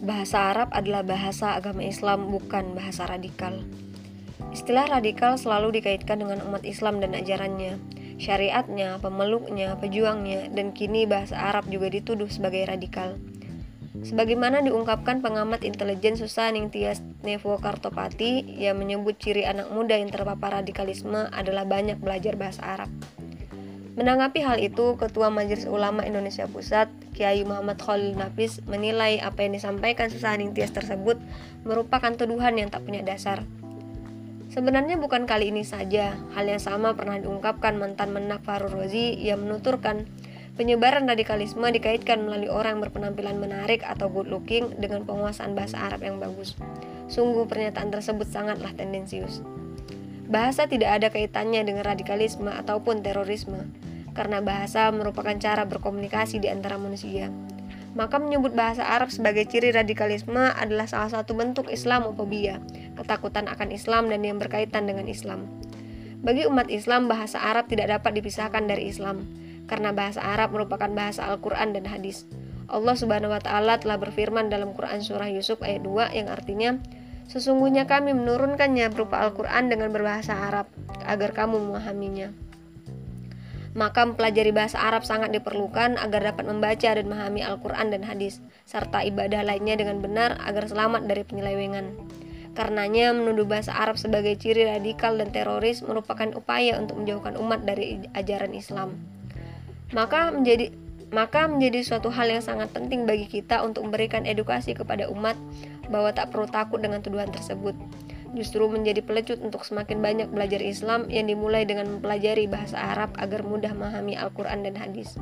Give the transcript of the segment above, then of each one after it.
Bahasa Arab adalah bahasa agama Islam, bukan bahasa radikal. Istilah radikal selalu dikaitkan dengan umat Islam dan ajarannya, syariatnya, pemeluknya, pejuangnya, dan kini bahasa Arab juga dituduh sebagai radikal. Sebagaimana diungkapkan pengamat intelijen Susaning Tias Nevo Kartopati yang menyebut ciri anak muda yang terpapar radikalisme adalah banyak belajar bahasa Arab. Menanggapi hal itu, Ketua Majelis Ulama Indonesia Pusat, Kiai Muhammad Khalil Nafis, menilai apa yang disampaikan Susaning Tias tersebut merupakan tuduhan yang tak punya dasar. Sebenarnya bukan kali ini saja, hal yang sama pernah diungkapkan mantan Menak Farur Rozi yang menuturkan penyebaran radikalisme dikaitkan melalui orang yang berpenampilan menarik atau good looking dengan penguasaan bahasa Arab yang bagus. Sungguh pernyataan tersebut sangatlah tendensius. Bahasa tidak ada kaitannya dengan radikalisme ataupun terorisme karena bahasa merupakan cara berkomunikasi di antara manusia. Maka menyebut bahasa Arab sebagai ciri radikalisme adalah salah satu bentuk Islamofobia, ketakutan akan Islam dan yang berkaitan dengan Islam. Bagi umat Islam, bahasa Arab tidak dapat dipisahkan dari Islam, karena bahasa Arab merupakan bahasa Al-Quran dan hadis. Allah Subhanahu wa Ta'ala telah berfirman dalam Quran Surah Yusuf ayat 2 yang artinya, Sesungguhnya kami menurunkannya berupa Al-Quran dengan berbahasa Arab, agar kamu memahaminya maka mempelajari bahasa Arab sangat diperlukan agar dapat membaca dan memahami Al-Quran dan hadis, serta ibadah lainnya dengan benar agar selamat dari penyelewengan. Karenanya, menuduh bahasa Arab sebagai ciri radikal dan teroris merupakan upaya untuk menjauhkan umat dari ajaran Islam. Maka menjadi maka menjadi suatu hal yang sangat penting bagi kita untuk memberikan edukasi kepada umat bahwa tak perlu takut dengan tuduhan tersebut justru menjadi pelecut untuk semakin banyak belajar Islam yang dimulai dengan mempelajari bahasa Arab agar mudah memahami Al-Quran dan hadis.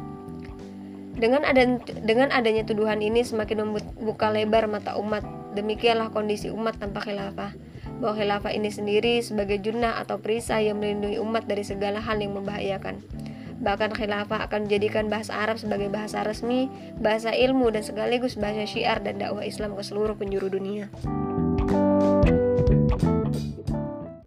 Dengan, ada, dengan adanya tuduhan ini semakin membuka lebar mata umat. Demikianlah kondisi umat tanpa khilafah. Bahwa khilafah ini sendiri sebagai junnah atau perisai yang melindungi umat dari segala hal yang membahayakan. Bahkan khilafah akan menjadikan bahasa Arab sebagai bahasa resmi, bahasa ilmu, dan sekaligus bahasa syiar dan dakwah Islam ke seluruh penjuru dunia.